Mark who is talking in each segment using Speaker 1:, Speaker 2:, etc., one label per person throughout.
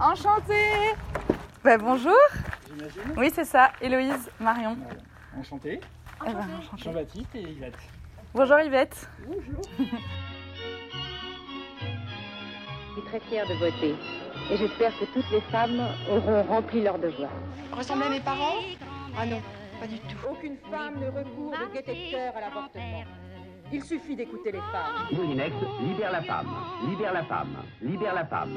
Speaker 1: Enchantée bah, Bonjour
Speaker 2: J'imagine
Speaker 1: Oui, c'est ça, Héloïse Marion.
Speaker 2: Voilà.
Speaker 1: Eh ben, enchantée.
Speaker 2: Jean-Baptiste et Yvette.
Speaker 1: Bonjour Yvette.
Speaker 3: Je suis très fière de voter et j'espère que toutes les femmes auront rempli leur devoir.
Speaker 4: Ressemblez à mes parents? Ah non, pas du tout.
Speaker 5: Aucune femme ne recourt de détecteur à l'avortement. Il suffit d'écouter les femmes.
Speaker 6: Moulinex, libère la femme, libère la femme, libère la femme.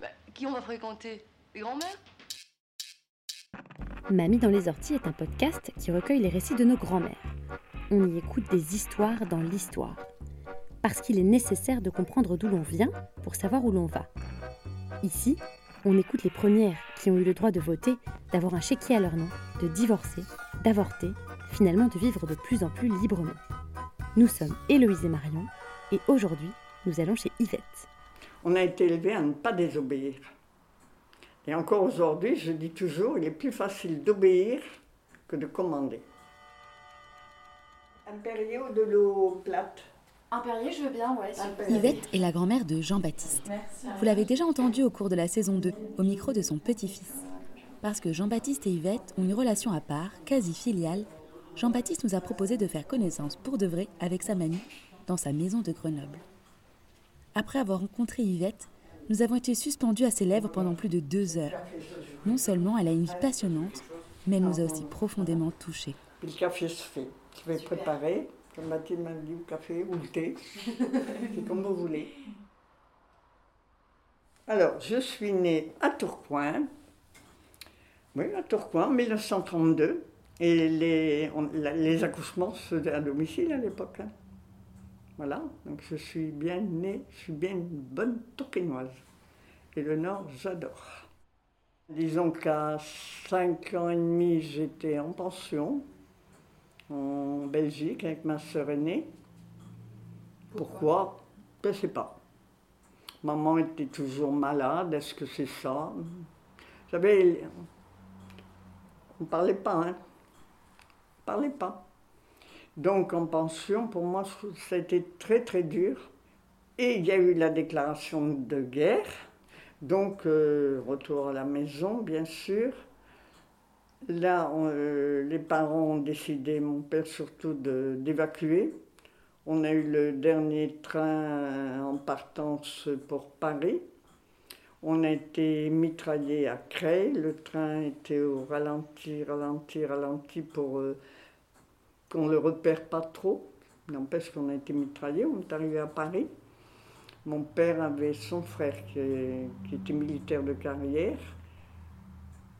Speaker 4: Bah, qui on va fréquenter? Les grands-mères?
Speaker 7: Mamie dans les orties est un podcast qui recueille les récits de nos grands-mères. On y écoute des histoires dans l'histoire. Parce qu'il est nécessaire de comprendre d'où l'on vient pour savoir où l'on va. Ici, on écoute les premières qui ont eu le droit de voter, d'avoir un chéquier à leur nom, de divorcer, d'avorter, finalement de vivre de plus en plus librement. Nous sommes Héloïse et Marion, et aujourd'hui, nous allons chez Yvette.
Speaker 8: On a été élevé à ne pas désobéir. Et encore aujourd'hui, je dis toujours, il est plus facile d'obéir que de commander. Un Perrier ou de l'eau plate
Speaker 9: Un Perrier, je veux bien, ouais.
Speaker 7: Yvette est la grand-mère de Jean-Baptiste. Vous l'avez déjà entendu au cours de la saison 2, au micro de son petit-fils. Parce que Jean-Baptiste et Yvette ont une relation à part, quasi filiale, Jean-Baptiste nous a proposé de faire connaissance pour de vrai avec sa mamie dans sa maison de Grenoble. Après avoir rencontré Yvette, nous avons été suspendus à ses lèvres pendant plus de deux heures. Non seulement elle a une vie passionnante, mais elle nous a aussi profondément touchés.
Speaker 8: Le café se fait. Je vais préparer, comme Mathilde m'a dit, le café ou le thé. C'est comme vous voulez. Alors, je suis née à Tourcoing. Oui, à Tourcoing, en 1932. Et les, on- la- les accouchements se faisaient à domicile à l'époque. hein. Voilà, donc je suis bien née, je suis bien une bonne tourquinoise. Et le Nord, j'adore. Disons qu'à 5 ans et demi, j'étais en pension en Belgique avec ma sœur aînée. Pourquoi? Je ne sais pas. Maman était toujours malade, est-ce que c'est ça? Vous savez, on ne parlait pas, hein parlait pas. Donc en pension, pour moi, été très très dur. Et il y a eu la déclaration de guerre. Donc euh, retour à la maison, bien sûr. Là, euh, les parents ont décidé, mon père surtout, d'évacuer. On a eu le dernier train en partance pour Paris. On a été mitraillé à Creil. Le train était au ralenti, ralenti, ralenti pour euh, qu'on ne le repère pas trop. N'empêche qu'on a été mitraillé. On est arrivé à Paris. Mon père avait son frère qui, était militaire de carrière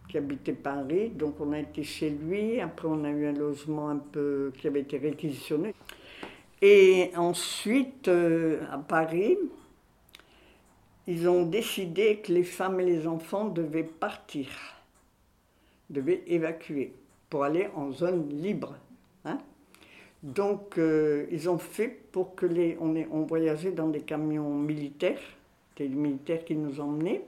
Speaker 8: qui habitait Paris, donc on a été chez lui. Après, on a eu un logement un peu qui avait été réquisitionné. Et ensuite, euh, à Paris, ils ont décidé que les femmes et les enfants devaient partir, devaient évacuer pour aller en zone libre. Donc, euh, ils ont fait pour que les. On, est, on voyageait dans des camions militaires, c'était les militaires qui nous emmenaient.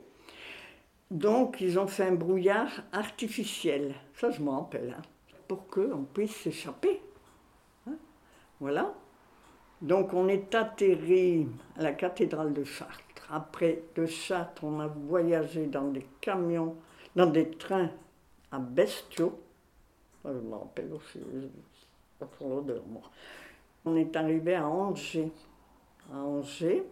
Speaker 8: Donc, ils ont fait un brouillard artificiel. Ça, je m'en rappelle. hein, pour qu'on puisse s'échapper. Hein, voilà. Donc, on est atterri à la cathédrale de Chartres. Après, de Chartres, on a voyagé dans des camions, dans des trains à bestiaux. Ça, je me rappelle aussi. Trop l'odeur. On est arrivé à Angers. À Angers.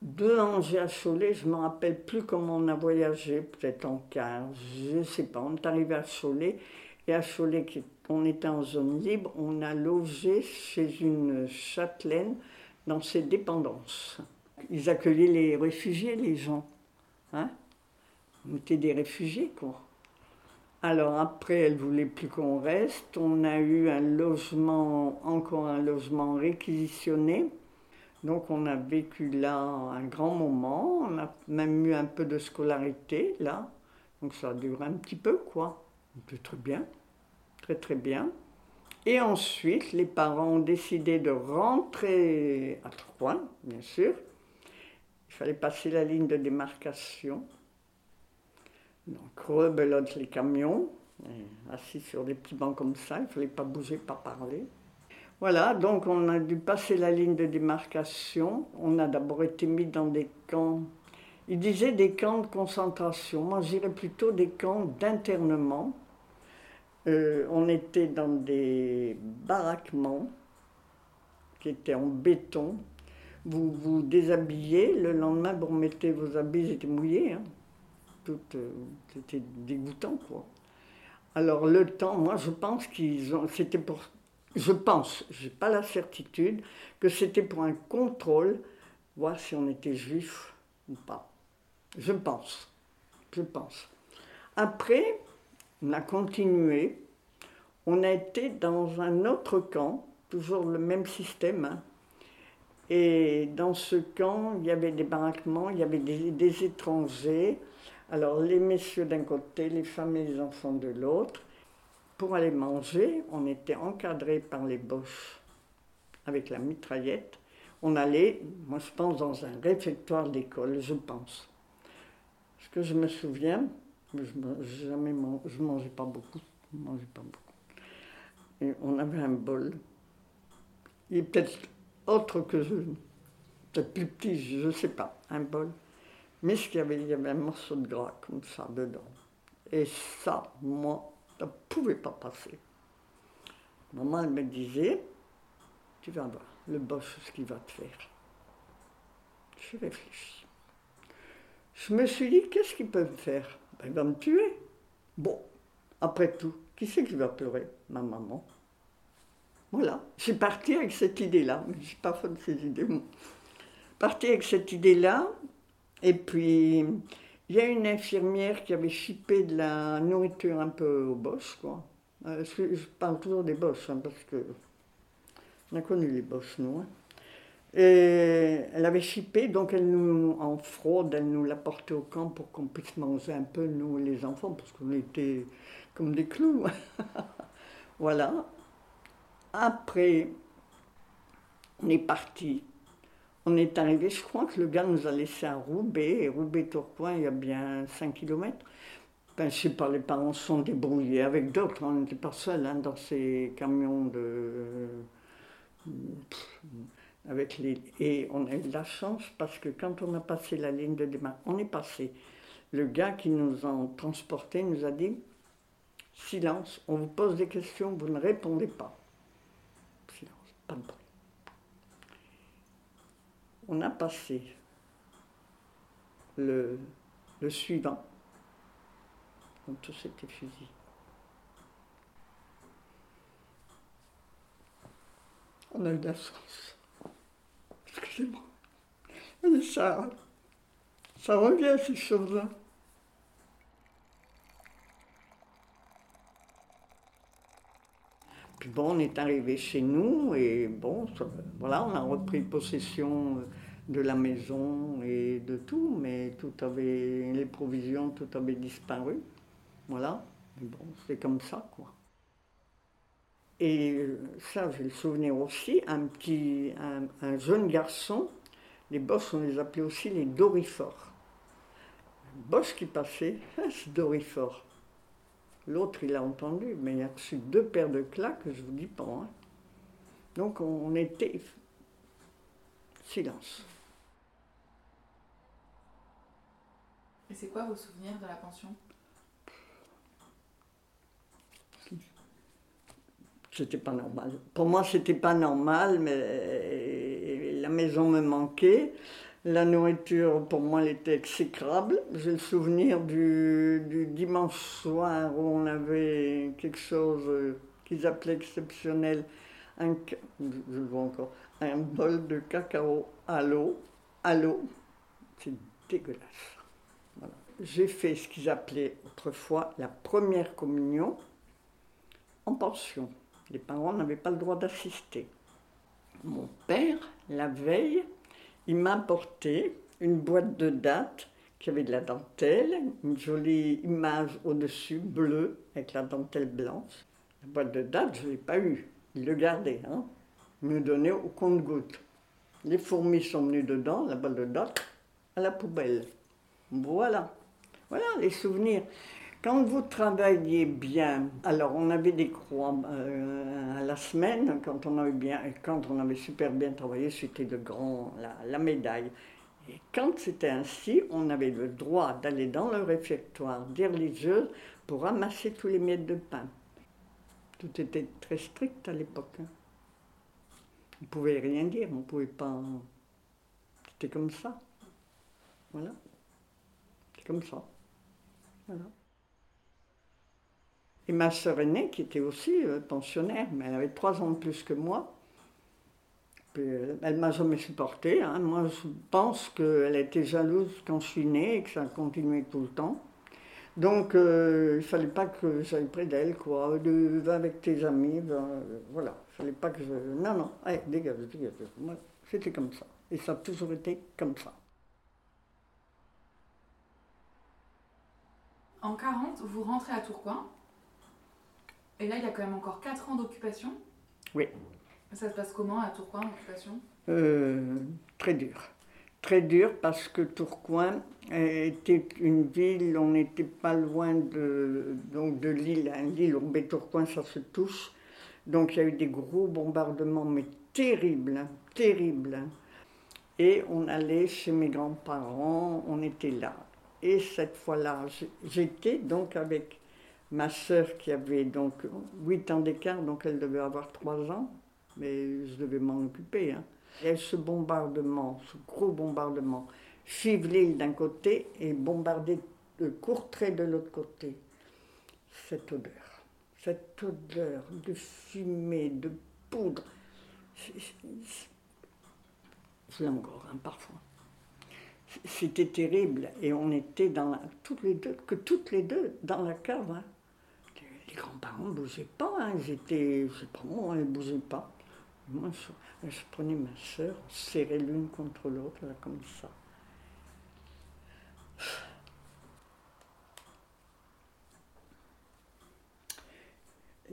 Speaker 8: De Angers à Cholet, je ne me rappelle plus comment on a voyagé, peut-être en car, je ne sais pas. On est arrivé à Cholet, et à Cholet, on était en zone libre, on a logé chez une châtelaine dans ses dépendances. Ils accueillaient les réfugiés, les gens. Hein? On était des réfugiés, quoi. Alors après, elle voulait plus qu'on reste. On a eu un logement, encore un logement réquisitionné. Donc on a vécu là un grand moment. On a même eu un peu de scolarité là. Donc ça a duré un petit peu quoi. C'était très bien. Très très bien. Et ensuite, les parents ont décidé de rentrer à Troyes, bien sûr. Il fallait passer la ligne de démarcation. Donc, rebelote les camions, assis sur des petits bancs comme ça, il ne fallait pas bouger, pas parler. Voilà, donc on a dû passer la ligne de démarcation. On a d'abord été mis dans des camps. Ils disaient des camps de concentration. Moi, je dirais plutôt des camps d'internement. Euh, on était dans des baraquements qui étaient en béton. Vous vous déshabillez, le lendemain vous remettez vos habits, ils étaient mouillés. Hein. Tout, euh, c'était dégoûtant, quoi. Alors le temps, moi je pense qu'ils ont, c'était pour, je pense, j'ai pas la certitude que c'était pour un contrôle, voir si on était juif ou pas. Je pense, je pense. Après, on a continué. On a été dans un autre camp, toujours le même système. Hein. Et dans ce camp, il y avait des baraquements, il y avait des, étrangers. Alors les messieurs d'un côté, les femmes et les enfants de l'autre. Pour aller manger, on était encadrés par les boches avec la mitraillette. On allait, moi je pense, dans un réfectoire d'école, je pense. Ce que je me souviens, je je mangeais pas beaucoup, je pas beaucoup. Et on avait un bol. Il peut-être autre que je, peut-être plus petit, je ne sais pas, un bol. Mais ce y avait, il y avait un morceau de gras comme ça dedans. Et ça, moi, ça ne pouvait pas passer. Maman, elle me disait, tu vas voir, le boss, ce qu'il va te faire. Je réfléchis. Je me suis dit, qu'est-ce qu'il peut me faire? Ben, Il va me tuer. Bon, après tout, qui c'est qui va pleurer? Ma maman. Voilà, j'ai parti avec cette idée-là, mais je suis pas fan de ces idées. Parti avec cette idée-là, et puis il y a une infirmière qui avait chipé de la nourriture un peu aux boches, quoi. Euh, je, parle toujours des boches, hein, parce que on a connu les boches, nous. Hein. Et elle avait chipé, donc elle nous, en fraude, elle nous l'a porté au camp pour qu'on puisse manger un peu, nous les enfants, parce qu'on était comme des clous. voilà. Après, on est parti. On est arrivé, je crois que le gars nous a laissé à Roubaix, et Roubaix-Tourcoing, il y a bien 5 km. Ben, je sais pas, les parents se sont débrouillés avec d'autres, on n'était pas seuls hein, dans ces camions de. avec les... Et on a eu de la chance parce que quand on a passé la ligne de démarche, on est passé. Le gars qui nous a transportés nous a dit silence, on vous pose des questions, vous ne répondez pas. On a passé le, le suivant. Donc tous étaient fusils. On a eu de la chance. Excusez-moi. Mais ça, ça revient ces choses-là. Puis bon, on est arrivé chez nous et bon, voilà, on a repris possession de la maison et de tout, mais tout avait, les provisions, tout avait disparu. Voilà, c'est comme ça. Et ça, j'ai le souvenir aussi, un petit, un, jeune garçon, les bosses, on les appelait aussi les dorifores. Boss qui passait, c'est dorifort. L'autre, il a entendu, mais il a reçu deux paires de claques, je vous dis pas. Hein. Donc on était silence.
Speaker 1: Et c'est quoi vos souvenirs de la pension?
Speaker 8: C'était pas normal. Pour moi, c'était pas normal, mais la maison me manquait. La nourriture, pour moi, elle était exécrable. J'ai le souvenir du, dimanche soir où on avait quelque chose qu'ils appelaient exceptionnel, un bol de cacao à l'eau, à l'eau. C'est dégueulasse. J'ai fait ce qu'ils appelaient autrefois la première communion en pension. Les parents n'avaient pas le droit d'assister. Mon père, la veille, il m'a apporté une boîte de dates qui avait de la dentelle, une jolie image au-dessus, bleue, avec la dentelle blanche. La boîte de dates, je ne l'ai pas eue. Il le gardait. Hein. Il me donnait au compte-gouttes. Les fourmis sont venues dedans, la boîte de dates, à la poubelle. Voilà. Voilà les souvenirs. Quand vous travailliez bien, alors on avait des croix euh, à la semaine, quand on avait bien, quand on avait super bien travaillé, c'était le grand, la, la médaille. Et quand c'était ainsi, on avait le droit d'aller dans le réfectoire des religieuses pour ramasser tous les miettes de pain. Tout était très strict à l'époque. Hein. On ne pouvait rien dire, on ne pouvait pas. C'était comme ça. Voilà. C'est comme ça. Et ma sœur aînée, qui était aussi euh, pensionnaire, mais elle avait trois ans de plus que moi, elle m'a jamais supporté. Hein. Moi, je pense qu'elle était jalouse quand je suis née et que ça a continué tout le temps. Donc, euh, il fallait pas que j'aille près d'elle, quoi. Va avec tes amis, voilà. Il fallait pas que je. Non, non, allez, dégage, dégage. Moi, c'était comme ça. Et ça a toujours été comme ça.
Speaker 1: En 40, vous rentrez à Tourcoing. Et là, il y a quand même encore 4 ans d'occupation.
Speaker 8: Oui.
Speaker 1: Ça se passe comment à Tourcoing, l'occupation?
Speaker 8: Euh, Très dur. Très dur parce que Tourcoing était une ville, on n'était pas loin de, donc de Lille. Hein. Lille, Lille, Tourcoing, ça se touche. Donc il y a eu des gros bombardements, mais terribles, hein, terribles. Hein. Et on allait chez mes grands-parents, on était là. Et cette fois-là, j'étais donc avec ma sœur qui avait donc 8 ans d'écart, donc elle devait avoir 3 ans mais je devais m'en occuper. Hein. Et ce bombardement, ce gros bombardement, suivre l'île d'un côté et bombarder de Courtrai de l'autre côté. Cette odeur, cette odeur de fumée, de poudre, l'ai encore hein, parfois. C'était terrible et on était dans la, toutes les deux, que toutes les deux dans la cave. Hein. Les grands-parents ne bougeaient pas, hein. ils étaient, je sais pas moi, ils ne bougeaient pas. Moi, je, prenais ma soeur, on serrait l'une contre l'autre, comme ça.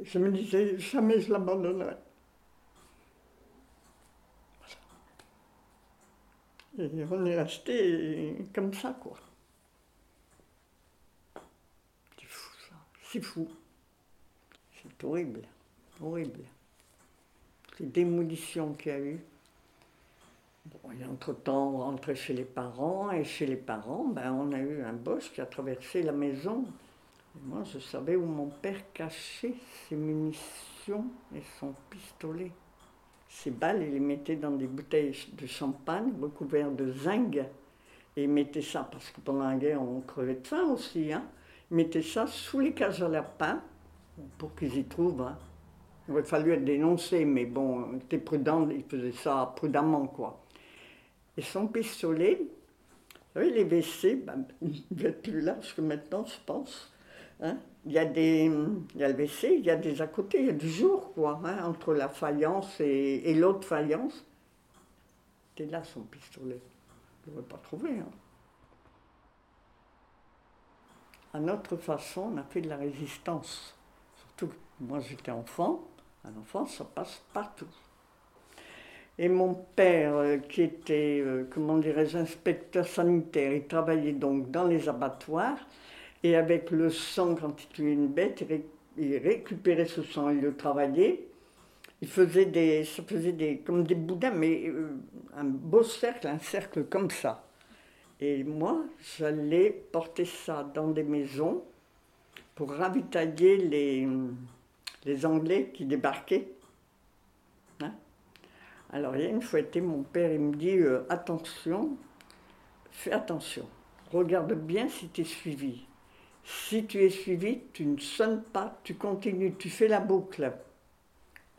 Speaker 8: je me disais, jamais je l'abandonnerai. Et on est resté comme ça, quoi. C'est fou, ça. C'est fou. C'est horrible. Horrible les démolitions qu'il y a eu. Bon, et entre-temps, on rentrait chez les parents, et chez les parents, ben, on a eu un boss qui a traversé la maison. moi, je savais où mon père cachait ses munitions et son pistolet. Ses balles, il les mettait dans des bouteilles de champagne recouvertes de zinc. Et il mettait ça, parce que pendant la guerre, on crevait de faim aussi. Hein. Il mettait ça sous les cages à lapin, pour qu'ils y trouvent hein. Il aurait fallu être dénoncé, mais bon, il était prudent, il faisait ça prudemment, quoi. Et son pistolet, vous savez, les WC, ben, il ne plus là, parce que maintenant, je pense, hein, il, y a des, il y a le WC, il y a des à côté, il y a du jour, quoi, hein, entre la faïence et, l'autre faïence. C'était là son pistolet. Je ne l'aurais pas trouvé. Hein. À notre façon, on a fait de la résistance. Surtout que moi j'étais enfant, un enfant, ça passe partout. Et mon père, euh, qui était, euh, comment dirais-je, inspecteur sanitaire, il travaillait donc dans les abattoirs, et avec le sang, quand il tuait une bête, il, récupérait ce sang, il le travaillait. Il faisait des, ça faisait des, comme des boudins, mais euh, un beau cercle, un cercle comme ça. Et moi, j'allais porter ça dans des maisons pour ravitailler les, les Anglais qui débarquaient. Hein. Alors, il y a une fois mon père, il me dit euh, attention, fais attention, regarde bien si tu es suivi. Si tu es suivi, tu ne sonnes pas, tu continues, tu fais la boucle.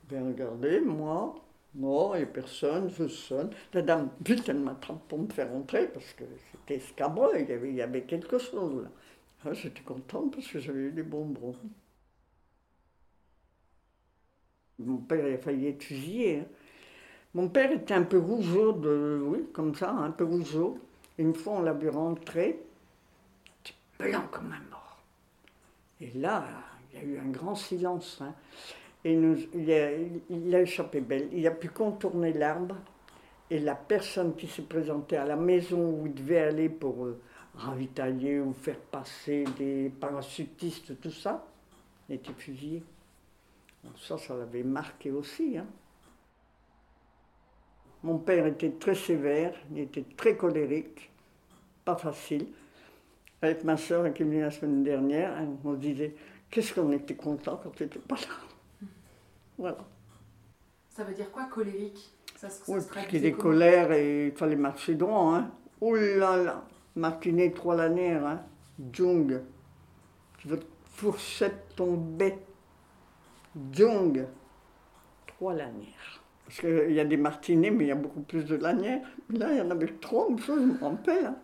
Speaker 8: Bien regardez, moi, Non, a personne, je sonne. La dame, vite, elle m'attrape pour me faire entrer parce que c'était scabreux, il y avait, quelque chose là. Ah, J'étais contente parce que j'avais eu des bonbons. Mon père a failli être fusillé. hein. Mon père était un peu rougeau, de, oui, comme ça, un peu rougeau. Une fois, on l'a vu rentrer, blanc comme un. Et là, il y a eu un grand silence. hein. Et il, a, échappé belle. Il a pu contourner l'arbre. Et la personne qui s'est présentée à la maison où il devait aller pour euh, ravitailler ou faire passer des parachutistes, tout ça, était fusillé. Donc ça, ça l'avait marqué aussi. hein. Mon père était très sévère, il était très colérique, pas facile. Avec ma soeur qui est venue la semaine dernière, on disait qu'est-ce qu'on était content quand tu n'étais pas là. Voilà.
Speaker 1: Ça veut dire quoi, colérique? Ça, se- ça
Speaker 8: Oui, parce qu'il y a des colères et il fallait marcher droit. Hein. Oh là là, matinée trois lanières, hein. Jung. Votre fourchette tombait. Jung. Trois lanières. Parce qu'il y a des martinets, mais il y a beaucoup plus de lanières. Là, il y en avait trois, je me rappelle. hein.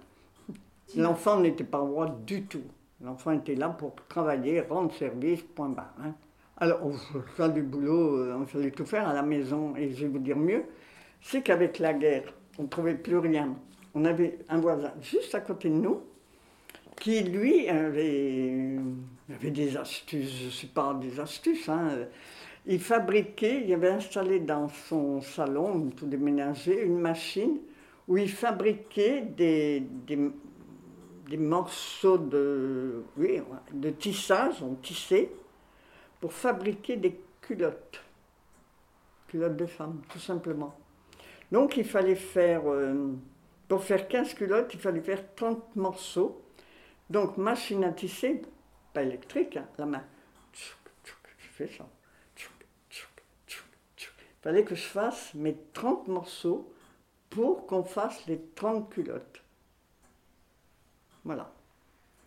Speaker 8: L'enfant n'était pas roi du tout. L'enfant était là pour travailler, rendre service, point barre. hein. Alors, on faisait du boulot, euh, on fallait tout faire à la maison. Et je vais vous dire mieux, c'est qu'avec la guerre, on ne trouvait plus rien. On avait un voisin juste à côté de nous qui, lui, avait, avait des astuces, je ne sais pas, des astuces. hein. Il fabriquait, il avait installé dans son salon, tout déménagé, une machine où il fabriquait des, des morceaux de, oui, de tissage, on tissait, pour fabriquer des culottes. Culottes de femmes, tout simplement. Donc il fallait faire, euh, pour faire 15 culottes, il fallait faire 30 morceaux. Donc machine à tisser, pas électrique, hein, la main. Je fais ça. Il fallait que je fasse mes 30 morceaux pour qu'on fasse les 30 culottes. Voilà.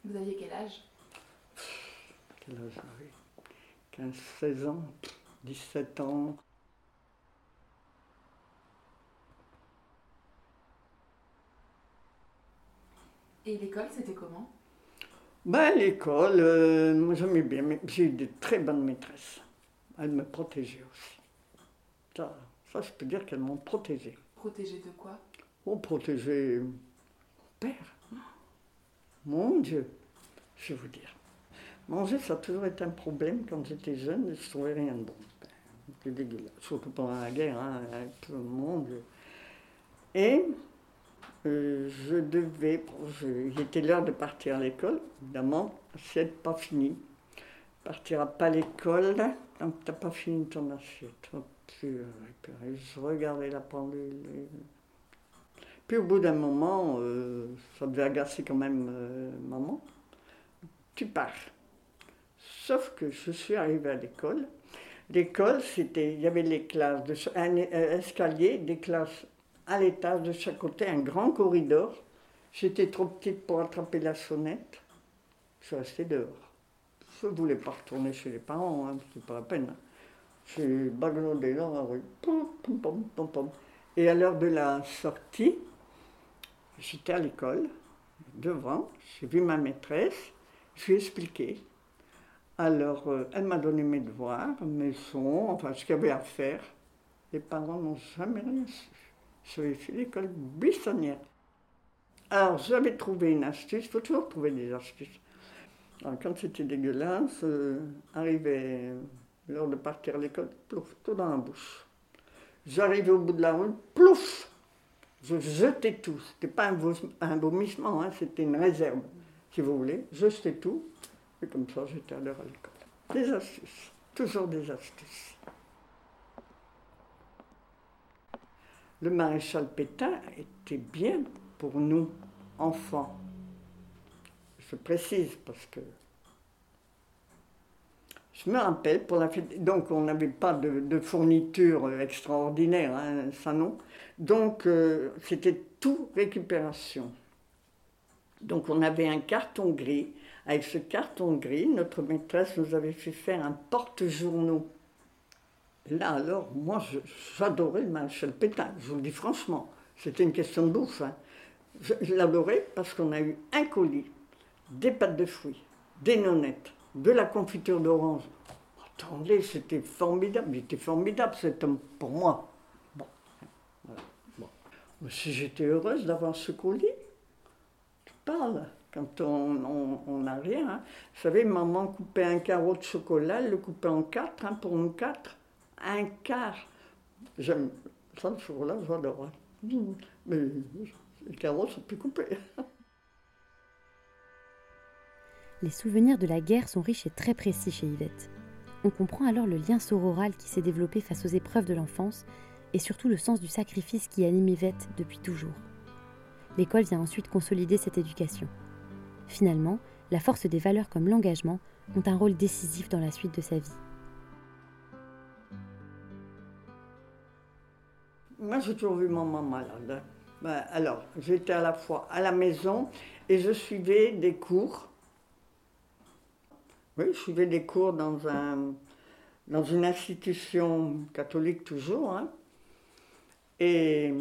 Speaker 1: Vous aviez quel âge?
Speaker 8: Quel âge j'avais 15, 16 ans, 17 ans?
Speaker 1: Et l'école, c'était comment?
Speaker 8: Ben, l'école, euh, moi j'aimais bien, mais j'ai eu de très bonnes maîtresses. Elles me protégeaient aussi. Ça, ça je peux dire qu'elles m'ont protégée.
Speaker 1: Protégé de quoi?
Speaker 8: On protégeait mon père. Mon Dieu, je vais vous dire. Manger, ça a toujours été un problème quand j'étais jeune, je ne trouvais rien de bon. C'était dégueulasse, surtout pendant la guerre, hein, avec tout le monde. Et euh, je devais, il était l'heure de partir à l'école, évidemment, assiette pas finie. Partira pas à l'école tant que t'as pas fini ton assiette. Je regardais la pendule. Puis au bout d'un moment, euh, ça devait agacer quand même euh, maman. Tu pars. Sauf que je suis arrivée à l'école. L'école, c'était, il y avait les classes, de, un euh, escalier, des classes à l'étage de chaque côté, un grand corridor. J'étais trop petite pour attraper la sonnette. Je suis restée dehors. Je ne voulais pas retourner chez les parents, hein, c'était pas la peine. J'ai baglodé dans la rue. Et à l'heure de la sortie, j'étais à l'école, devant, j'ai vu ma maîtresse, je lui ai expliqué. Alors, euh, elle m'a donné mes devoirs, mes sons, enfin ce qu'il y avait à faire. Les parents n'ont jamais rien su. J'avais fait l'école buissonnière. Alors, j'avais trouvé une astuce, il faut toujours trouver des astuces. Alors, quand c'était dégueulasse, euh, arrivait l'heure de partir à l'école, plouf, tout dans la bouche. J'arrivais au bout de la rue, plouf Je jetais tout. C'était pas un, vo- un vomissement, hein, c'était une réserve, si vous voulez. Je jetais tout, et comme ça, j'étais à l'heure à. Des astuces, toujours des astuces. Le maréchal Pétain était bien pour nous, enfants. Je précise parce que je me rappelle pour la fête. Donc, on n'avait pas de, de fourniture extraordinaire, hein, ça non. Donc, euh, c'était tout récupération. Donc, on avait un carton gris. Avec ce carton gris, notre maîtresse nous avait fait faire un porte-journaux. Là, alors, moi, j'adorais le maréchal Pétain, je vous le dis franchement. C'était une question de bouffe. Hein. Je, l'adorais parce qu'on a eu un colis, des pâtes de fruits, des nonnettes, de la confiture d'orange. Attendez, c'était formidable, il était formidable cet homme pour moi. Si j'étais heureuse d'avoir ce colis, tu parles quand on n'a rien. Hein. Vous savez, maman coupait un carreau de chocolat, elle le coupait en quatre, hein, pour nous quatre. Un quart. J'aime ça, le chocolat, j'adore. Hein. Mais les carreaux sont plus coupés.
Speaker 7: Les souvenirs de la guerre sont riches et très précis chez Yvette. On comprend alors le lien sororal qui s'est développé face aux épreuves de l'enfance et surtout le sens du sacrifice qui anime Yvette depuis toujours. L'école vient ensuite consolider cette éducation. Finalement, la force des valeurs comme l'engagement ont un rôle décisif dans la suite de sa vie.
Speaker 8: Moi, j'ai toujours vu maman malade. Ben, alors, j'étais à la fois à la maison et je suivais des cours. Oui, je suivais des cours dans, un, dans une institution catholique toujours. Hein. Et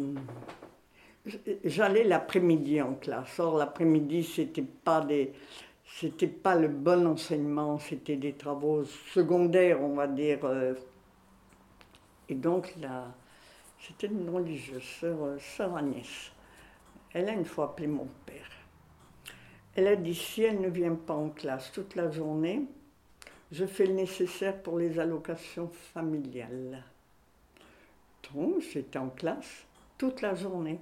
Speaker 8: j'allais l'après-midi en classe. Or, l'après-midi, c'était pas des. C'était pas le bon enseignement, c'était des travaux secondaires, on va dire. Euh. Et donc, là, c'était une religieuse, sœur, euh, sœur Agnès. Elle a une fois appelé mon père. Elle a dit si elle ne vient pas en classe toute la journée, je fais le nécessaire pour les allocations familiales. J'étais en classe toute la journée.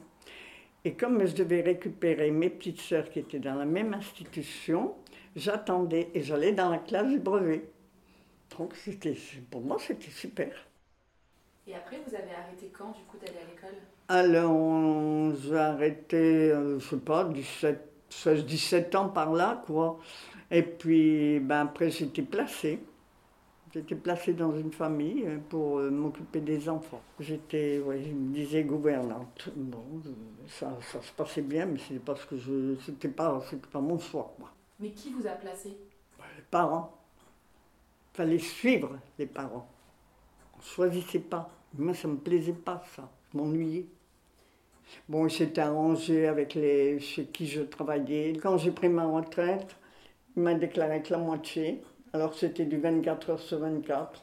Speaker 8: Et comme je devais récupérer mes petites sœurs qui étaient dans la même institution, j'attendais et j'allais dans la classe du brevet. Donc c'était, pour moi, c'était super.
Speaker 1: Et après, vous avez arrêté quand, du coup, d'aller à l'école?
Speaker 8: Alors, j'ai arrêté, euh, je sais pas, 17, 16, 17 ans par là, quoi. Et puis, ben, après, j'étais placée. J'étais placée dans une famille euh, pour euh, m'occuper des enfants. J'étais, ouais, je me disais gouvernante. Bon, ça, ça se passait bien, mais c'est parce que je, c'était pas, c'était pas mon choix, moi.
Speaker 1: Mais qui vous a placé
Speaker 8: Les parents. Il fallait suivre les parents. On ne choisissait pas. Moi, ça me plaisait pas, ça. Je m'ennuyais. Bon, j'étais arrangé avec les chez qui je travaillais. Quand j'ai pris ma retraite, il m'a déclaré que la moitié. Alors c'était du 24 heures sur 24.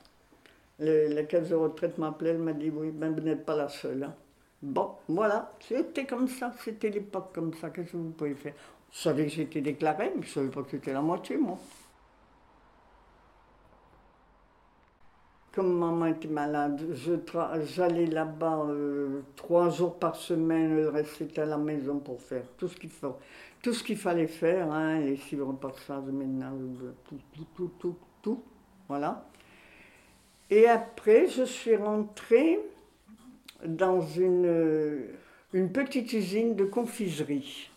Speaker 8: la caisse de retraite m'appelait, elle m'a dit oui, ben vous n'êtes pas la seule. Hein. Bon, voilà, c'était comme ça, c'était l'époque comme ça, qu'est-ce que vous pouvez faire? Je savais que j'étais déclaré, mais je ne savais pas que c'était la moitié, moi. Comme maman était malade, j'allais là-bas euh, trois jours par semaine, le reste c'était à la maison pour faire tout ce qu'il faut tout ce qu'il fallait faire, hein, les six repassage de ménage, tout, tout, tout, tout, tout, voilà. Et après, je suis rentrée dans une, une petite usine de confiserie.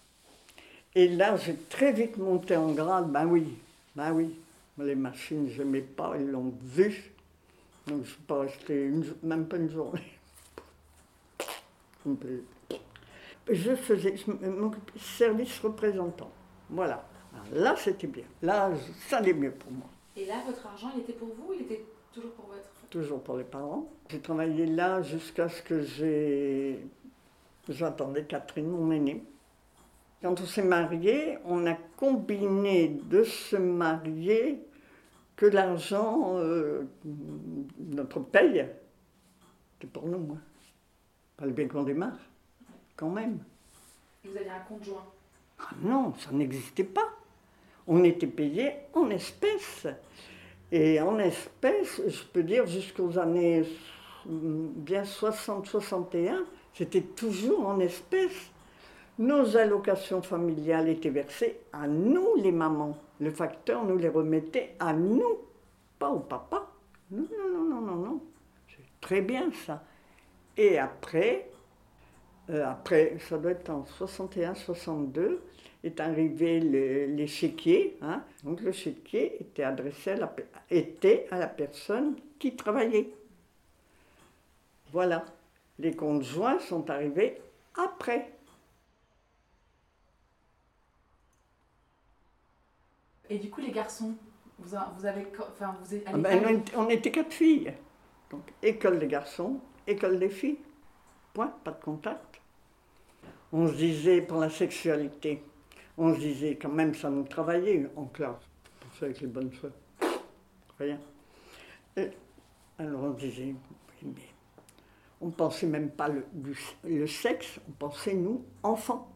Speaker 8: Et là, j'ai très vite monté en grade, ben oui, ben oui. Les machines, je n'aimais pas, ils l'ont vu. Donc je ne suis pas restée même pas une journée je faisais, mon service représentant. Voilà. là, c'était bien. Là, ça allait mieux pour moi.
Speaker 1: Et là, votre argent, il était pour vous ou il était toujours pour votre
Speaker 8: Toujours pour les parents. J'ai travaillé là jusqu'à ce que j'ai. J'attendais Catherine, mon aînée. Quand on s'est marié, on a combiné de se marier que l'argent, euh, notre paye, c'était pour nous. Hein. Pas le bien qu'on démarre quand même.
Speaker 1: Vous aviez un conjoint
Speaker 8: ah Non, ça n'existait pas. On était payé en espèces. Et en espèces, je peux dire jusqu'aux années bien 60-61, c'était toujours en espèces. Nos allocations familiales étaient versées à nous, les mamans. Le facteur nous les remettait à nous, pas au papa. Non, non, non, non, non. C'est très bien ça. Et après, euh, après, ça doit être en 61-62, est arrivé l'échiquier. Hein. Donc le chéquier était adressé à la, était à la personne qui travaillait. Voilà. Les conjoints sont arrivés après.
Speaker 1: Et du coup, les garçons, vous, avez, enfin, vous
Speaker 8: ah ben, on était quatre filles. Donc, école des garçons, école des filles. Point, pas de contact. On se disait pour la sexualité, on se disait quand même ça nous travaillait en classe. Pour ça avec les bonnes soeurs. Rien. Et alors on disait, mais on ne pensait même pas le, du- le sexe, on pensait nous, enfants.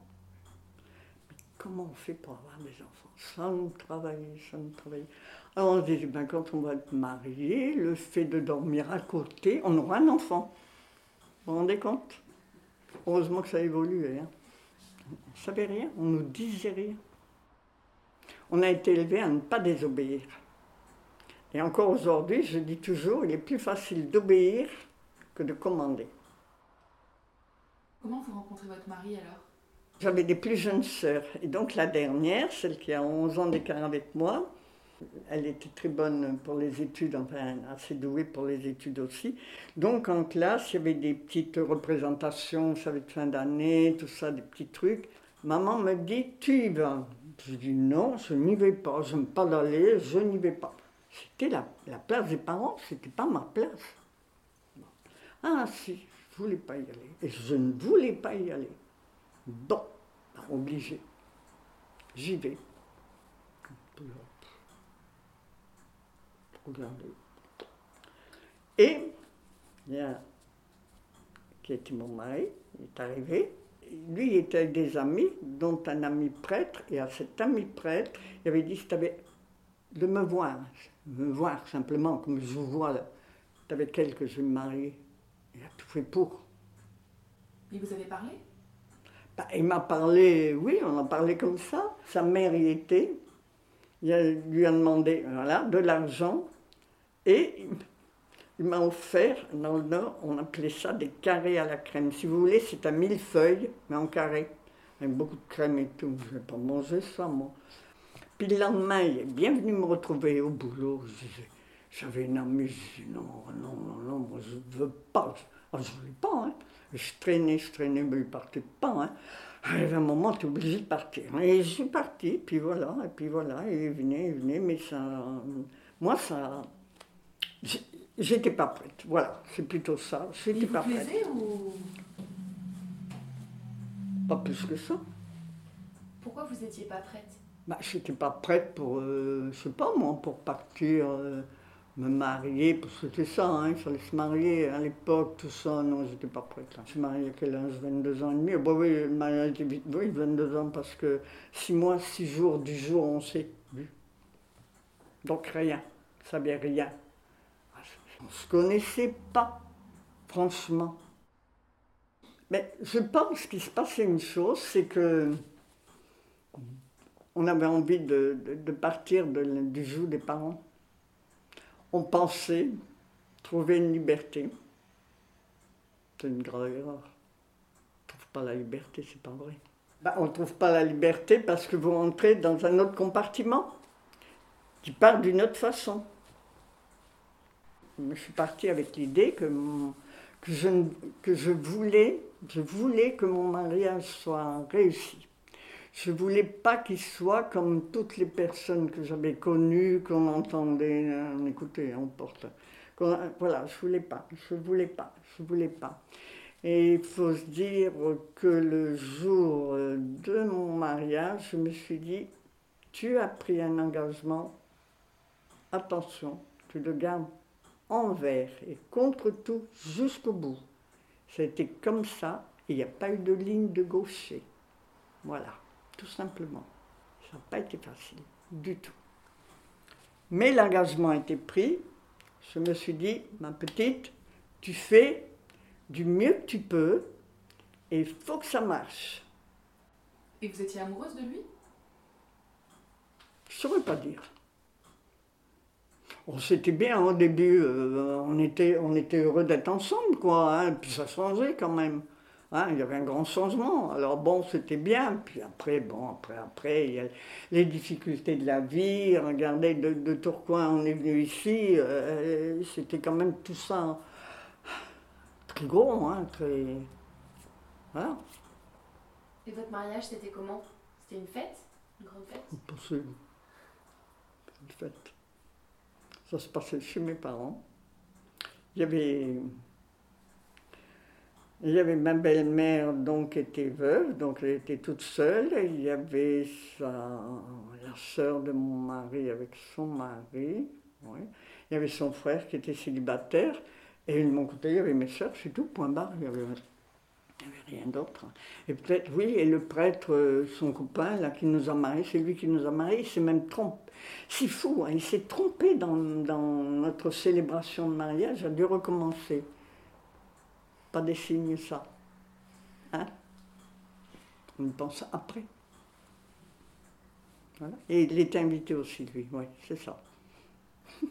Speaker 8: Comment on fait pour avoir des enfants travaillait, ça nous travaillait. Alors on se disait, ben, quand on va être marié, le fait de dormir à côté, on aura un enfant. Vous vous rendez compte? Heureusement que ça a évolué. Hein. On ne savait rien, on nous disait rien. On a été élevés à ne pas désobéir. Et encore aujourd'hui, je dis toujours, il est plus facile d'obéir que de commander.
Speaker 1: Comment vous rencontrez votre mari alors?
Speaker 8: J'avais des plus jeunes sœurs. Et donc la dernière, celle qui a 11 ans d'écart avec moi, elle était très bonne pour les études, enfin assez douée pour les études aussi. Donc en classe, il y avait des petites représentations, ça va être fin d'année, tout ça, des petits trucs. Maman me dit, tu y vas? Je dis non, je n'y vais pas, je n'aime pas d'aller, je n'y vais pas. C'était la, la place des parents, c'était pas ma place. Ah si, je voulais pas y aller. Et je ne voulais pas y aller. Bon, obligé. J'y vais. Regardez. Et il y a qui était mon mari, il est arrivé. Lui, il était avec des amis, dont un ami prêtre. Et à cet ami prêtre, il avait dit si tu avais de me voir, me voir simplement comme je vous vois c'est avec elle que je vais me marier. Il a tout fait pour.
Speaker 1: Et vous avez parlé?
Speaker 8: Bah, il m'a parlé, oui, on en parlait comme ça. Sa mère y était. Il lui a demandé voilà, de l'argent. Et il- m'a offert, dans le Nord, on appelait ça des carrés à la crème. Si vous voulez, c'est un millefeuille, mais en carré. Avec beaucoup de crème et tout. Je ne vais pas manger ça, moi. Puis le lendemain, il est bien venu me retrouver au boulot. J'avais une amie, je dis non, non, non, non, moi je ne veux pas. Ah, je ne voulais pas, hein. Je traînais, je traînais, mais il ne partait pas. Hein. Y avait un moment, tu es obligé de partir. Et je suis partie, puis voilà, et puis voilà, et il venait, il venait, mais ça. Moi, ça. J'étais pas prête, voilà, c'est plutôt ça.
Speaker 1: Et
Speaker 8: J'étais pas prête.
Speaker 1: ou?
Speaker 8: Pas plus que ça.
Speaker 1: pourquoi vous n'étiez pas prête?
Speaker 8: Bah, j'étais pas prête pour, euh, je sais pas moi, pour partir, euh, me marier, parce que c'était ça, hein, il fallait se marier à l'époque, tout ça. Non, j'étais pas prête. Je suis mariée à quel âge? 22 ans et demi. Bah oui, mariage oui, 22 ans, parce que 6 mois, 6 jours, 10 jours, on s'est vu. Donc rien, ça savait rien. On se connaissait pas, franchement. Mais je pense qu'il se passait une chose, c'est que on avait envie de, de- partir du joug des parents. On pensait trouver une liberté. C'est une grave erreur. On ne trouve pas la liberté, c'est pas vrai. Ben, on ne trouve pas la liberté parce que vous rentrez dans un autre compartiment qui part d'une autre façon. Je suis partie avec l'idée que, que, je voulais que mon mariage soit réussi. Je voulais pas qu'il soit comme toutes les personnes que j'avais connues, qu'on entendait, on écoutait, on porte. qu'on- Voilà, je voulais pas, je voulais pas, je voulais pas. Et il faut se dire que le jour de mon mariage, je me suis dit, tu as pris un engagement, attention, tu le gardes envers et contre tout jusqu'au bout. C'était comme ça, il n'y a pas eu de ligne de gaucher. Voilà, tout simplement. Ça n'a pas été facile, du tout. Mais l'engagement a été pris. Je me suis dit, ma petite, tu fais du mieux que tu peux, et il faut que ça marche.
Speaker 1: Et vous étiez amoureuse de lui?
Speaker 8: Je ne saurais pas dire. On s'était bien au début, euh, on, était, on était heureux d'être ensemble, quoi. hein, puis ça changeait quand même. Hein, il y avait un grand changement. Alors bon, c'était bien. Puis après, bon, après, après, il y a les difficultés de la vie. Regardez, de, de Tourcoing, on est venu ici. euh, c'était quand même tout ça très gros, hein, très. Voilà.
Speaker 9: Et votre mariage, c'était comment? C'était une fête? Une grande fête?
Speaker 8: Impossible. Une fête. Ça se passait chez mes parents. Il y avait, avait ma belle-mère donc était veuve, donc elle était toute seule. Il y avait sa, la sœur de mon mari avec son mari. Il y avait son frère qui était célibataire. Et de mon côté, il y avait mes soeurs, c'est tout, point barre. Il n'y avait rien d'autre. Et peut-être, oui, et le prêtre, euh, son copain, là, qui nous a mariés, c'est lui qui nous a mariés, il s'est même trompé. C'est fou, hein, il s'est trompé dans, dans notre célébration de mariage, il a dû recommencer. Pas des signes, ça. Hein? On pense après. Et il était invité aussi, lui, oui, c'est ça.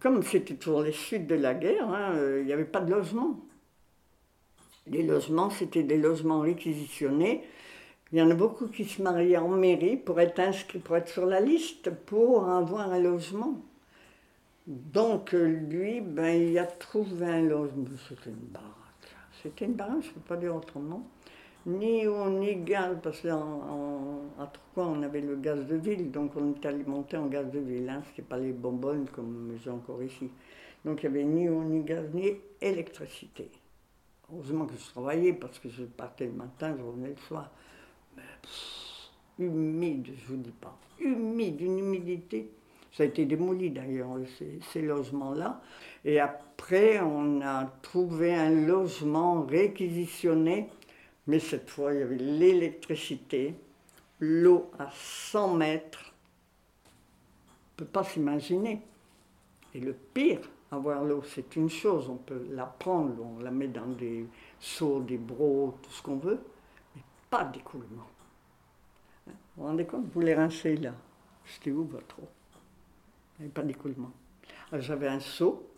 Speaker 8: Comme c'était toujours les suites de la guerre, hein, euh, il n'y avait pas de logement. Les logements, c'était des logements réquisitionnés. Il y en a beaucoup qui se mariaient en mairie pour être inscrits, pour être sur la liste, pour avoir un logement. Donc lui, ben, il a trouvé un logement. C'était une baraque. C'était une baraque, je ne peux pas dire autrement. Ni eau, ni gaz, parce qu'à Tourcoing, on avait le gaz de ville, donc on était alimenté en gaz de ville. Hein. Ce pas les bonbonnes comme j'ai encore ici. Donc il n'y avait ni eau, ni gaz, ni électricité. Heureusement que je travaillais, parce que je partais le matin, je revenais le soir. Humide, je vous dis pas. Humide, une humidité. Ça a été démoli d'ailleurs, ces, logements-là. Et après, on a trouvé un logement réquisitionné mais cette fois, il y avait l'électricité, l'eau à 100 mètres. On ne peut pas s'imaginer. Et le pire, avoir l'eau, c'est une chose, on peut la prendre, on la met dans des seaux, des brocs, tout ce qu'on veut, mais pas d'écoulement. Vous vous rendez compte Vous les rincez là. C'était où votre eau Il n'y avait pas d'écoulement. J'avais un seau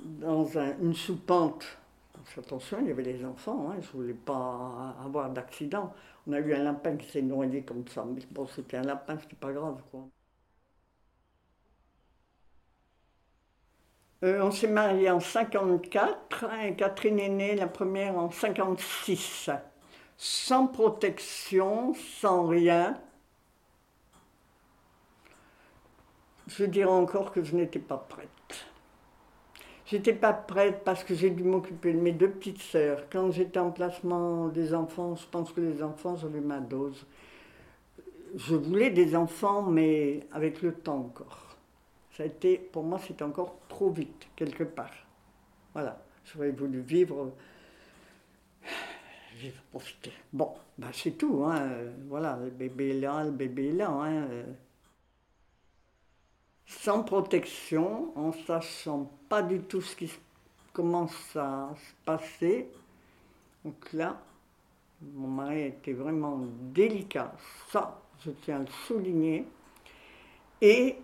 Speaker 8: dans un, une soupente attention, il y avait les enfants, hein, je ne voulais pas avoir d'accident. On a eu un lapin qui s'est noyé comme ça, mais bon, c'était un lapin, c'était pas grave. Quoi. Euh, on s'est mariés en 54, hein, Catherine est née la première en 56, sans protection, sans rien. Je dirais encore que je n'étais pas prête. J'étais pas prête parce que j'ai dû m'occuper de mes deux petites sœurs. Quand j'étais en placement des enfants, je pense que les enfants, j'avais ma dose. Je voulais des enfants, mais avec le temps encore. Ça a été, pour moi, c'était encore trop vite, quelque part. Voilà, j'aurais voulu vivre, vivre, profiter. Bon, bah c'est tout, hein. Voilà, le bébé est là, le bébé est là, hein sans protection, en sachant pas du tout ce qui commence à se passer. Donc là, mon mari était vraiment délicat, ça, je tiens à le souligner. Et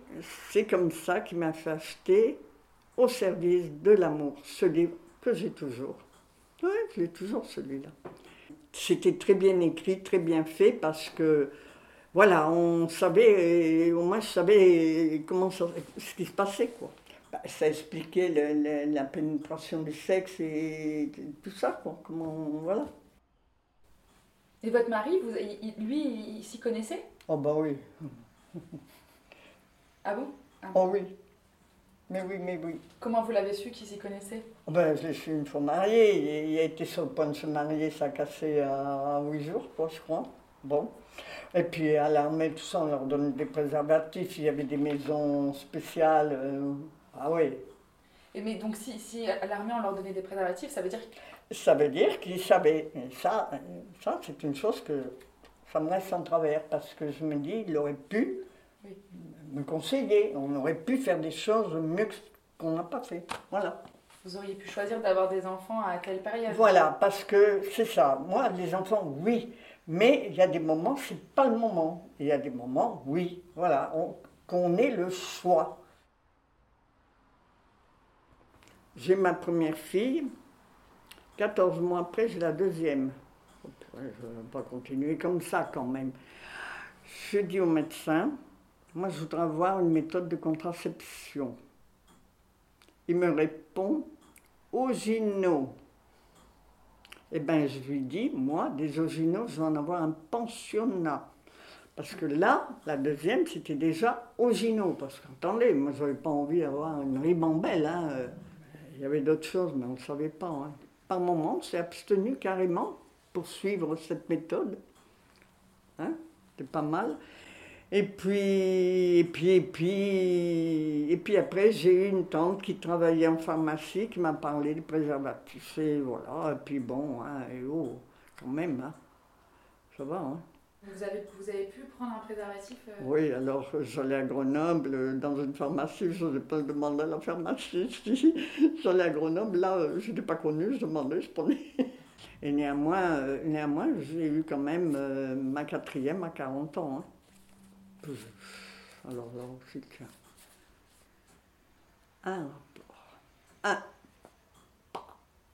Speaker 8: c'est comme ça qu'il m'a fait acheter au service de l'amour ce livre que j'ai toujours. Oui, je l'ai toujours celui-là. C'était très bien écrit, très bien fait parce que voilà, on savait, au moins je savais comment ce qui se passait, quoi. Bah, ça expliquait la pénétration du sexe et tout ça, quoi. Comment, voilà.
Speaker 1: Et votre mari, vous, lui, il s'y connaissait?
Speaker 8: Oh bah oui.
Speaker 1: ah bon? Ah.
Speaker 8: Oh oui. Mais oui, mais oui.
Speaker 1: Comment vous l'avez su qu'il s'y connaissait?
Speaker 8: Oh ben, Je l'ai su une fois marié. Il a été sur le point de se marier, ça a cassé à 8 jours, quoi, je crois. Bon. Et puis à l'armée, tout ça, on leur donnait des préservatifs. Il y avait des maisons spéciales. Euh, ah oui.
Speaker 1: Et mais donc si, si à l'armée on leur donnait des préservatifs, ça veut dire
Speaker 8: Ça veut dire qu'ils savaient. ça, ça c'est une chose que ça me reste en travers parce que je me dis, il aurait pu me conseiller. On aurait pu faire des choses mieux qu'on n'a pas fait. Voilà.
Speaker 1: Vous auriez pu choisir d'avoir des enfants à quelle période
Speaker 8: Voilà, parce que c'est ça. Moi, les enfants, oui. Mais il y a des moments, c'est pas le moment. Il y a des moments, oui, voilà, qu'on ait le choix. J'ai ma première fille, 14 mois après, j'ai la deuxième. Je ne vais pas continuer comme ça quand même. Je dis au médecin, moi je voudrais avoir une méthode de contraception. Il me répond, Ogino. Eh bien, je lui dis, moi, des originaux, je vais en avoir un pensionnat. Parce que là, la deuxième, c'était déjà au Gino. Parce qu'entendez, moi, j'avais pas envie d'avoir une ribambelle. Hein. Il y avait d'autres choses, mais on ne savait pas. Hein. Par moment, on s'est abstenu carrément pour suivre cette méthode. Hein C'était pas mal. Et puis, et puis, et puis, et puis après, j'ai eu une tante qui travaillait en pharmacie qui m'a parlé de préservatifs. Et voilà, et puis bon, hein, et oh, quand même, hein, ça va. Hein.
Speaker 1: Vous avez, vous avez pu prendre un préservatif euh?
Speaker 8: Oui, alors j'allais à Grenoble, dans une pharmacie, je n'ai pas demandé à la pharmacie. j'allais à Grenoble, là, euh, je n'étais pas connue, je demandais, je prenais. Et néanmoins, euh, néanmoins j'ai eu quand même ma quatrième à 40 ans. Hein. Alors là aussi, tiens. Un un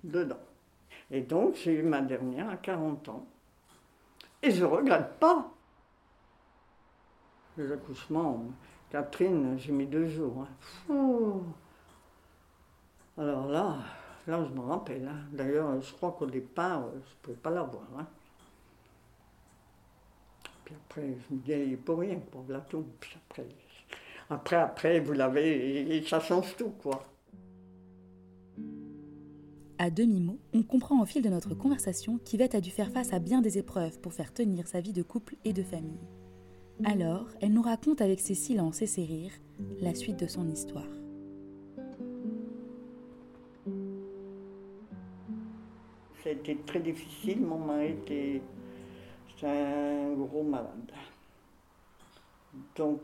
Speaker 8: dedans. Et donc, j'ai eu ma dernière à 40 ans. Et je ne regrette pas. Les accouchements, Catherine, j'ai mis deux jours. Hein. Alors là, là, je me rappelle. Hein. D'ailleurs, je crois qu'au départ, je ne pouvais pas l'avoir. Hein. Puis après, je me dis, pour rien, pour la tombe. Puis après, après, après, vous l'avez, et ça change tout, quoi.
Speaker 7: À demi-mot, on comprend au fil de notre conversation qu'Yvette a dû faire face à bien des épreuves pour faire tenir sa vie de couple et de famille. Alors, elle nous raconte avec ses silences et ses rires la suite de son histoire.
Speaker 8: Ça a été très difficile. Mon mari était un gros malade. Donc,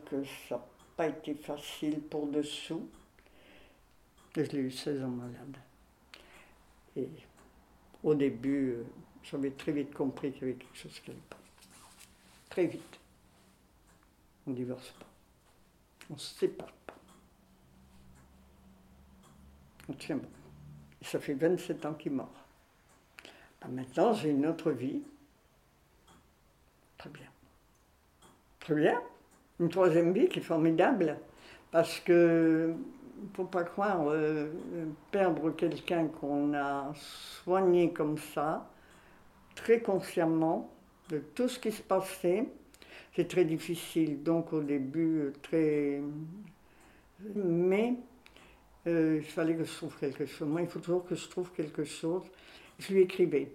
Speaker 8: ça n'a pas été facile pour dessous. Je l'ai eu 16 ans malade. Et au début, euh, j'avais très vite compris qu'il y avait quelque chose qui n'allait pas. Très vite. On ne divorce pas. On ne se sépare pas. On tient bon. Ça fait 27 ans qu'il est mort. Ben, maintenant, j'ai une autre vie. Très bien. Très bien. Une troisième vie qui est formidable. Parce que faut pas croire euh, perdre quelqu'un qu'on a soigné comme ça, très consciemment, de tout ce qui se passait. C'est très difficile, donc au début, très. Mais euh, il fallait que je trouve quelque chose. Moi, il faut toujours que je trouve quelque chose. Je lui écrivais.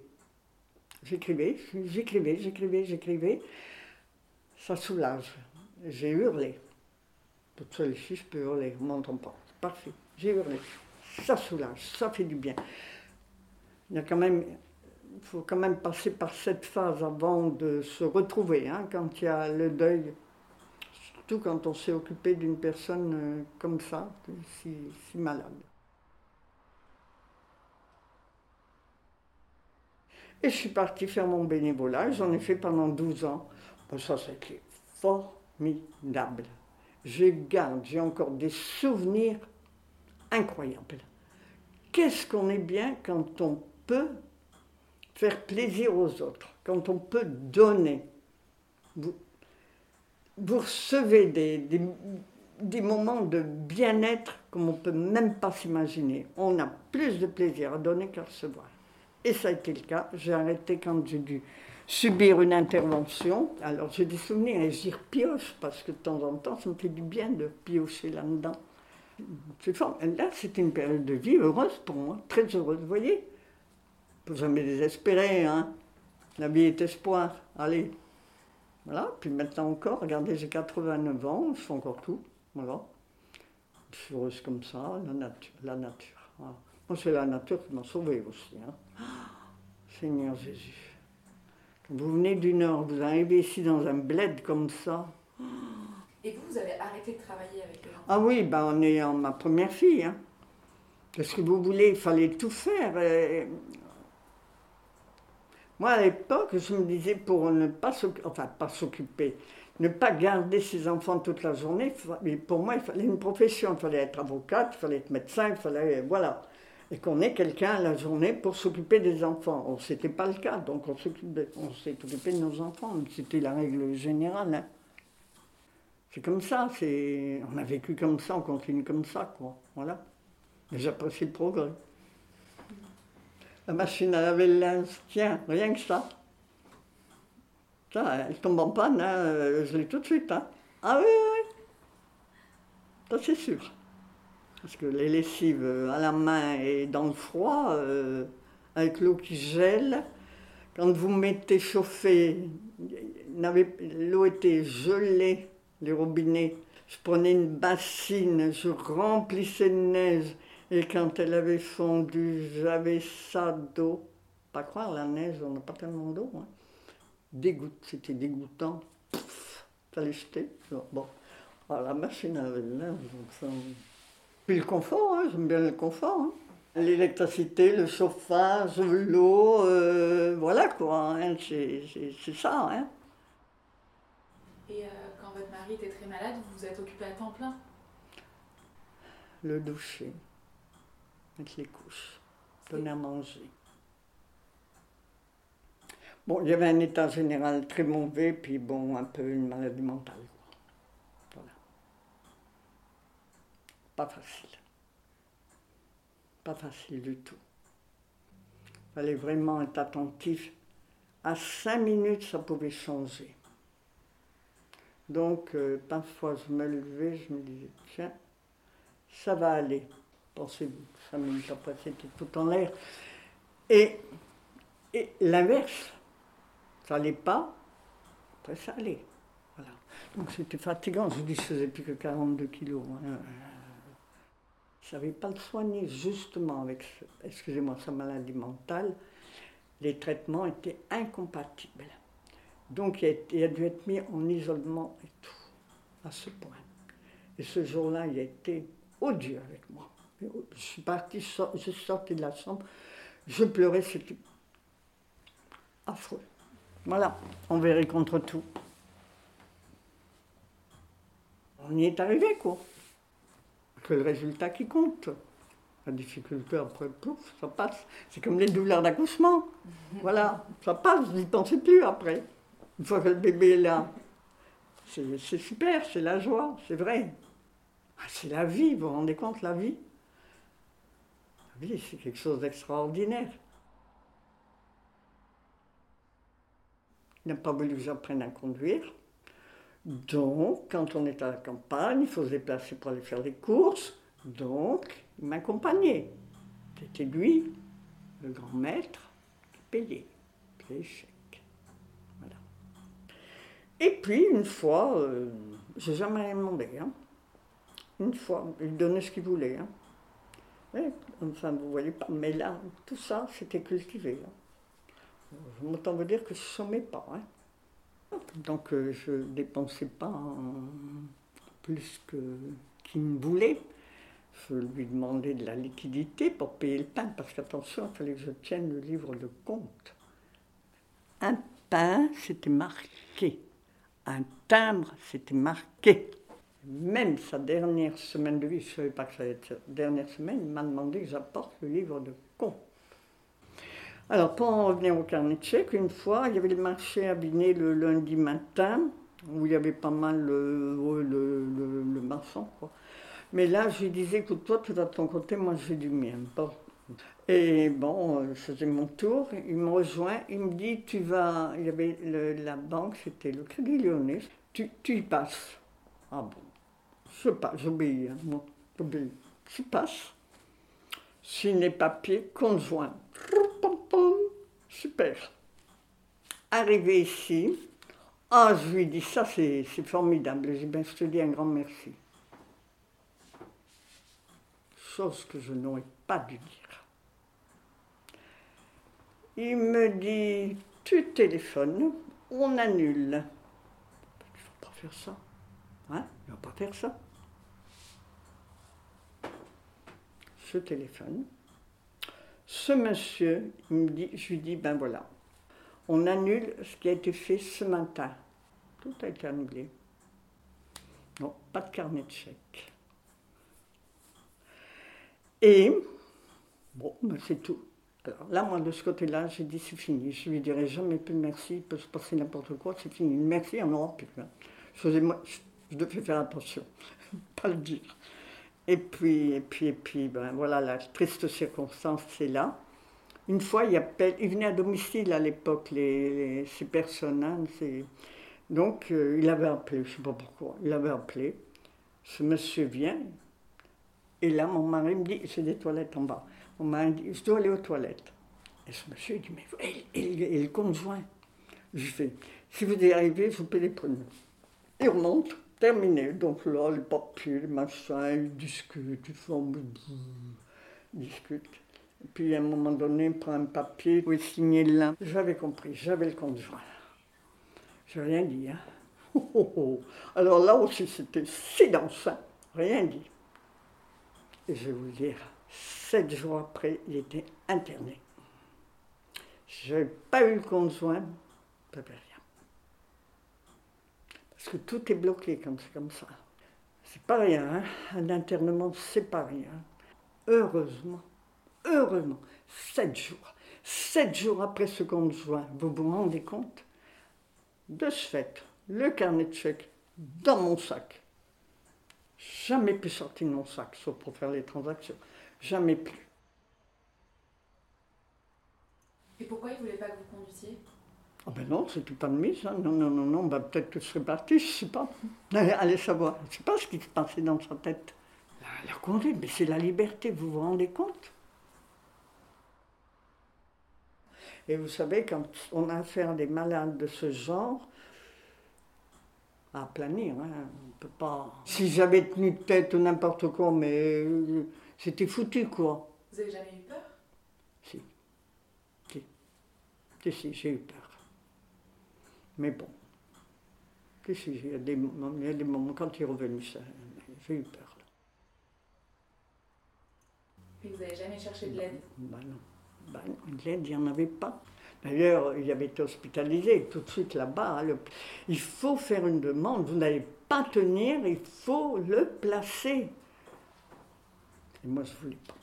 Speaker 8: J'écrivais, j'écrivais, j'écrivais, j'écrivais. Ça soulage. J'ai hurlé. Toute seule ici, je peux hurler, on m'entend pas parfait. J'ai hurlé. Ça soulage, ça fait du bien. Il y a quand même, faut quand même passer par cette phase avant de se retrouver, hein, quand il y a le deuil. Surtout quand on s'est occupé d'une personne euh, comme ça, si, si malade. Et je suis partie faire mon bénévolat, j'en ai fait pendant 12 ans. Ça, c'était formidable. Je garde, j'ai encore des souvenirs incroyable. Qu'est-ce qu'on est bien quand on peut faire plaisir aux autres, quand on peut donner. Vous, recevez des, des, moments de bien-être comme on ne peut même pas s'imaginer. On a plus de plaisir à donner qu'à recevoir. Et ça a été le cas. J'ai arrêté quand j'ai dû subir une intervention. Alors j'ai des souvenirs et j'y repioche parce que de temps en temps, ça me fait du bien de piocher là-dedans. Là, c'était une période de vie heureuse pour moi, très heureuse, vous voyez. Faut jamais désespérer, hein. La vie est espoir. Allez. Voilà. Puis maintenant encore, regardez, j'ai 89 ans, je fais encore tout. Voilà. Je suis heureuse comme ça, la nature. La nature. Moi, c'est la nature qui m'a sauvée aussi. Hein. Seigneur Jésus. Quand vous venez du Nord, vous arrivez ici dans un bled comme ça.
Speaker 1: Et vous, vous avez arrêté de travailler avec eux?
Speaker 8: Ah oui, ben, en ayant ma première fille. Hein. Qu'est-ce que vous voulez Il fallait tout faire. Moi, à l'époque, je me disais, pour ne pas s'occuper, enfin, pas s'occuper, ne pas garder ses enfants toute la journée, pour moi, il fallait une profession. Il fallait être avocate, il fallait être médecin, il fallait. Voilà. Et qu'on ait quelqu'un la journée pour s'occuper des enfants. Ce n'était pas le cas, donc on s'est occupé de nos enfants. C'était la règle générale. Hein. C'est comme ça, c'est... on a vécu comme ça, on continue comme ça, quoi. Voilà. Mais j'apprécie le progrès. La machine à laver le linge, tiens, rien que ça. Ça, elle tombe en panne, hein, je l'ai tout de suite. Hein. Ah oui, oui, oui. Ça, c'est sûr. Parce que les lessives euh, à la main et dans le froid, euh, avec l'eau qui gèle, quand vous mettez chauffer, l'eau était gelée, les robinets. Je prenais une bassine, je remplissais de neige. Et quand elle avait fondu, j'avais ça d'eau. Pas croire, la neige, on n'a pas tellement d'eau. Hein. Dégoût, c'était dégoûtant. Pff, fallait jeter. Bon, alors, la machine à laver, Puis le confort, hein, j'aime bien le confort. Hein. L'électricité, le chauffage, l'eau, euh, voilà quoi, hein, c'est ça. Hein.
Speaker 1: Et euh, quand votre mari était très malade, vous vous êtes occupé à temps plein?
Speaker 8: Le doucher, mettre les couches, donner à manger. Bon, il y avait un état général très mauvais, puis bon, un peu une maladie mentale. Voilà. Pas facile. Pas facile du tout. Il fallait vraiment être attentif. À cinq minutes, ça pouvait changer. Donc, euh, parfois, je me levais, je me disais, tiens, ça va aller. Pensez-vous, cinq minutes après, c'était tout en l'air. Et, et l'inverse, ça n'allait pas, après ça allait. Voilà. Donc c'était fatigant, je dis je faisais plus que 42 kilos. Hein ne savais pas le soigner justement avec, excusez-moi, sa maladie mentale. Les traitements étaient incompatibles. Donc il a, dû être mis en isolement et tout, à ce point. Et ce jour-là, il a été odieux avec moi. Je suis partie, je suis sortie de la chambre, je pleurais, c'était affreux. Voilà, on verrait contre tout. On y est arrivé, quoi que le résultat qui compte. La difficulté, après, pouf, ça passe. C'est comme les douleurs d'accouchement. Voilà, ça passe, vous n'y pensez plus après. Une fois que le bébé est là. C'est super, c'est la joie, c'est vrai. Ah, c'est la vie, vous vous rendez compte, la vie La vie, c'est quelque chose d'extraordinaire. Il n'a pas voulu que j'apprenne à conduire. Donc, quand on est à la campagne, il faut se déplacer pour aller faire des courses. Donc, il m'accompagnait. C'était lui, le grand maître, qui payait les chèques. Et puis, une fois, euh, j'ai jamais demandé. Hein. Une fois, il donnait ce qu'il voulait. Hein. enfin, vous voyez pas. Mais là, tout ça, c'était cultivé. Hein. Je m'entends vous dire que je ne sommais pas. Donc euh, je ne dépensais pas plus que qu'il me voulait. Je lui demandais de la liquidité pour payer le pain, parce qu'attention, il fallait que je tienne le livre de compte. Un pain, c'était marqué. Un timbre, c'était marqué. Même sa dernière semaine de vie, je ne savais pas que ça allait être sa dernière semaine, il m'a demandé que j'apporte le livre de. Alors, pour en revenir au carnet de chèques, une fois, il y avait le marché à Binet le lundi matin, où il y avait pas mal le, le, le, marchand. Quoi. Mais là, je lui disais, écoute, toi, tu vas de ton côté, moi, je vais du mien. Bon. Et bon, je faisais mon tour, il me rejoint, il me dit, tu vas, il y avait la banque, c'était le Crédit Lyonnais, tu, tu y passes. Ah bon, je passe, j'obéis, hein, moi, j'obéis. Je passe. Signe les papiers, conjoint. Super. Arrivé ici, ah, je lui dis ça, c'est formidable. Bien, je te dis un grand merci. Chose que je n'aurais pas dû dire. Il me dit, tu téléphones, on annule? Il ne faut pas faire ça. Hein? Il ne va pas faire ça. Je téléphone. Ce monsieur, me dit, je lui dis, ben voilà, on annule ce qui a été fait ce matin. Tout a été annulé. Non, pas de carnet de chèques. Et, bon, ben c'est tout. Alors là, moi, de ce côté-là, j'ai dit, c'est fini. Je lui dirai jamais plus merci, il peut se passer n'importe quoi, c'est fini. Merci, on aura plus. Je, moi, je devais faire attention, pas le dire. Et puis, et puis, et puis, ben voilà, la triste circonstance, c'est là. Une fois, il, appelle, il venait à domicile à l'époque, les, ces personnes. hein, Donc, euh, il avait appelé, je ne sais pas pourquoi, il avait appelé. Ce monsieur vient, et là, mon mari me dit, c'est des toilettes en bas. Mon mari me dit, je dois aller aux toilettes. Et ce monsieur dit, mais et, et- et le conjoint Je fais, si vous y arrivez, vous pouvez les prendre. Il remonte, terminé. Donc là, les papiers, les machins, ils discutent, ils font... Ils discutent. Et puis à un moment donné, il prend un papier, il signer là. J'avais compris, j'avais le conjoint. Je n'ai rien dit. Hein. Oh, oh, oh. Alors là aussi, c'était silence, hein. rien dit. Et je vais vous dire, sept jours après, il était interné. Je n'avais pas eu le conjoint, j'avais rien. Parce que tout est bloqué comme c'est comme ça. C'est pas rien, hein. un internement, c'est pas rien. Heureusement, heureusement, sept jours. Sept jours après ce conjoint, vous vous rendez compte De ce fait, le carnet de chèques dans mon sac. Jamais plus sorti de mon sac, sauf pour faire les transactions. Jamais plus.
Speaker 1: Et pourquoi il voulait pas que vous conduisiez?
Speaker 8: Ah ben non, c'était pas de mise. hein. Non, non, non, non, ben peut-être que je serais parti, je sais pas. Allez, allez savoir. Je sais pas ce qui se passait dans sa tête. La, la conduite, mais c'est la liberté, vous vous rendez compte? Et vous savez, quand on a affaire à des malades de ce genre, à planir, hein, on peut pas... Si j'avais tenu de tête ou n'importe quoi, mais euh, c'était foutu, quoi.
Speaker 1: Vous avez jamais eu peur?
Speaker 8: Si. Si. Si, si, j'ai eu peur. Mais bon. Si, si, il y a des moments, il y a des moments quand il est revenu, ça, j'ai eu peur.
Speaker 1: Et vous avez jamais cherché de l'aide?
Speaker 8: Ben non. Ben non, de l'aide, il n'y en avait pas. D'ailleurs, il avait été hospitalisé tout de suite là-bas. hein, le- Il faut faire une demande. Vous n'allez pas tenir, il faut le placer. Et moi, je ne voulais pas.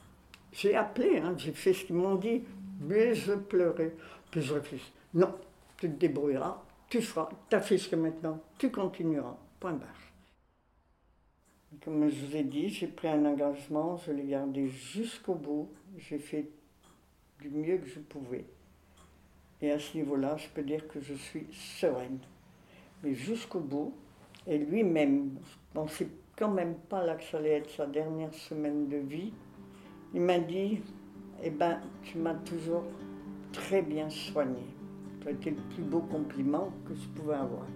Speaker 8: J'ai appelé, hein, j'ai fait ce qu'ils m'ont dit, mais je pleurais. Puis je réfléchis. Non, tu te débrouilleras, tu feras, ta fiche que maintenant, tu continueras. Point barre. Comme je vous ai dit, j'ai pris un engagement, je l'ai gardé jusqu'au bout. J'ai fait du mieux que je pouvais. Et à ce niveau-là, je peux dire que je suis sereine. Mais jusqu'au bout, et lui-même, je pensais quand même pas là que ça allait être sa dernière semaine de vie, il m'a dit, eh ben, tu m'as toujours très bien soigné. Ça le plus beau compliment que je pouvais avoir.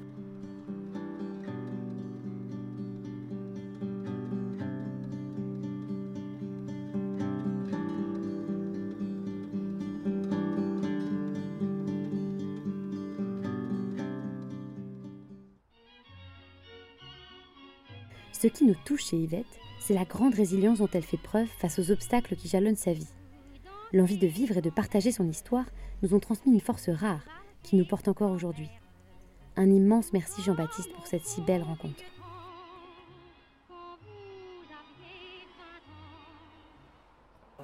Speaker 10: Ce qui nous touche chez Yvette, c'est la grande résilience dont elle fait preuve face aux obstacles qui jalonnent sa vie. L'envie de vivre et de partager son histoire nous ont transmis une force rare qui nous porte encore aujourd'hui. Un immense merci Jean-Baptiste pour cette si belle rencontre.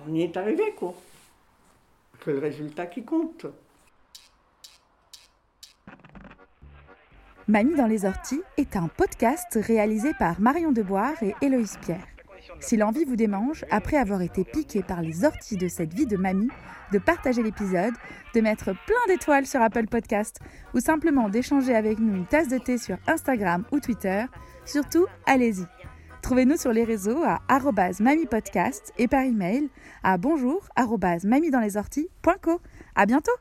Speaker 8: On y est arrivé, quoi. C'est le résultat qui compte.
Speaker 11: Mamie dans les orties est un podcast réalisé par Marion Deboire et Héloïse Pierre. Si l'envie vous démange, après avoir été piqué par les orties de cette vie de mamie, de partager l'épisode, de mettre plein d'étoiles sur Apple Podcast ou simplement d'échanger avec nous une tasse de thé sur Instagram ou Twitter, surtout allez-y. Trouvez-nous sur les réseaux à @mamipodcast et par email à bonjour@mamiedanlesorties.co. À bientôt.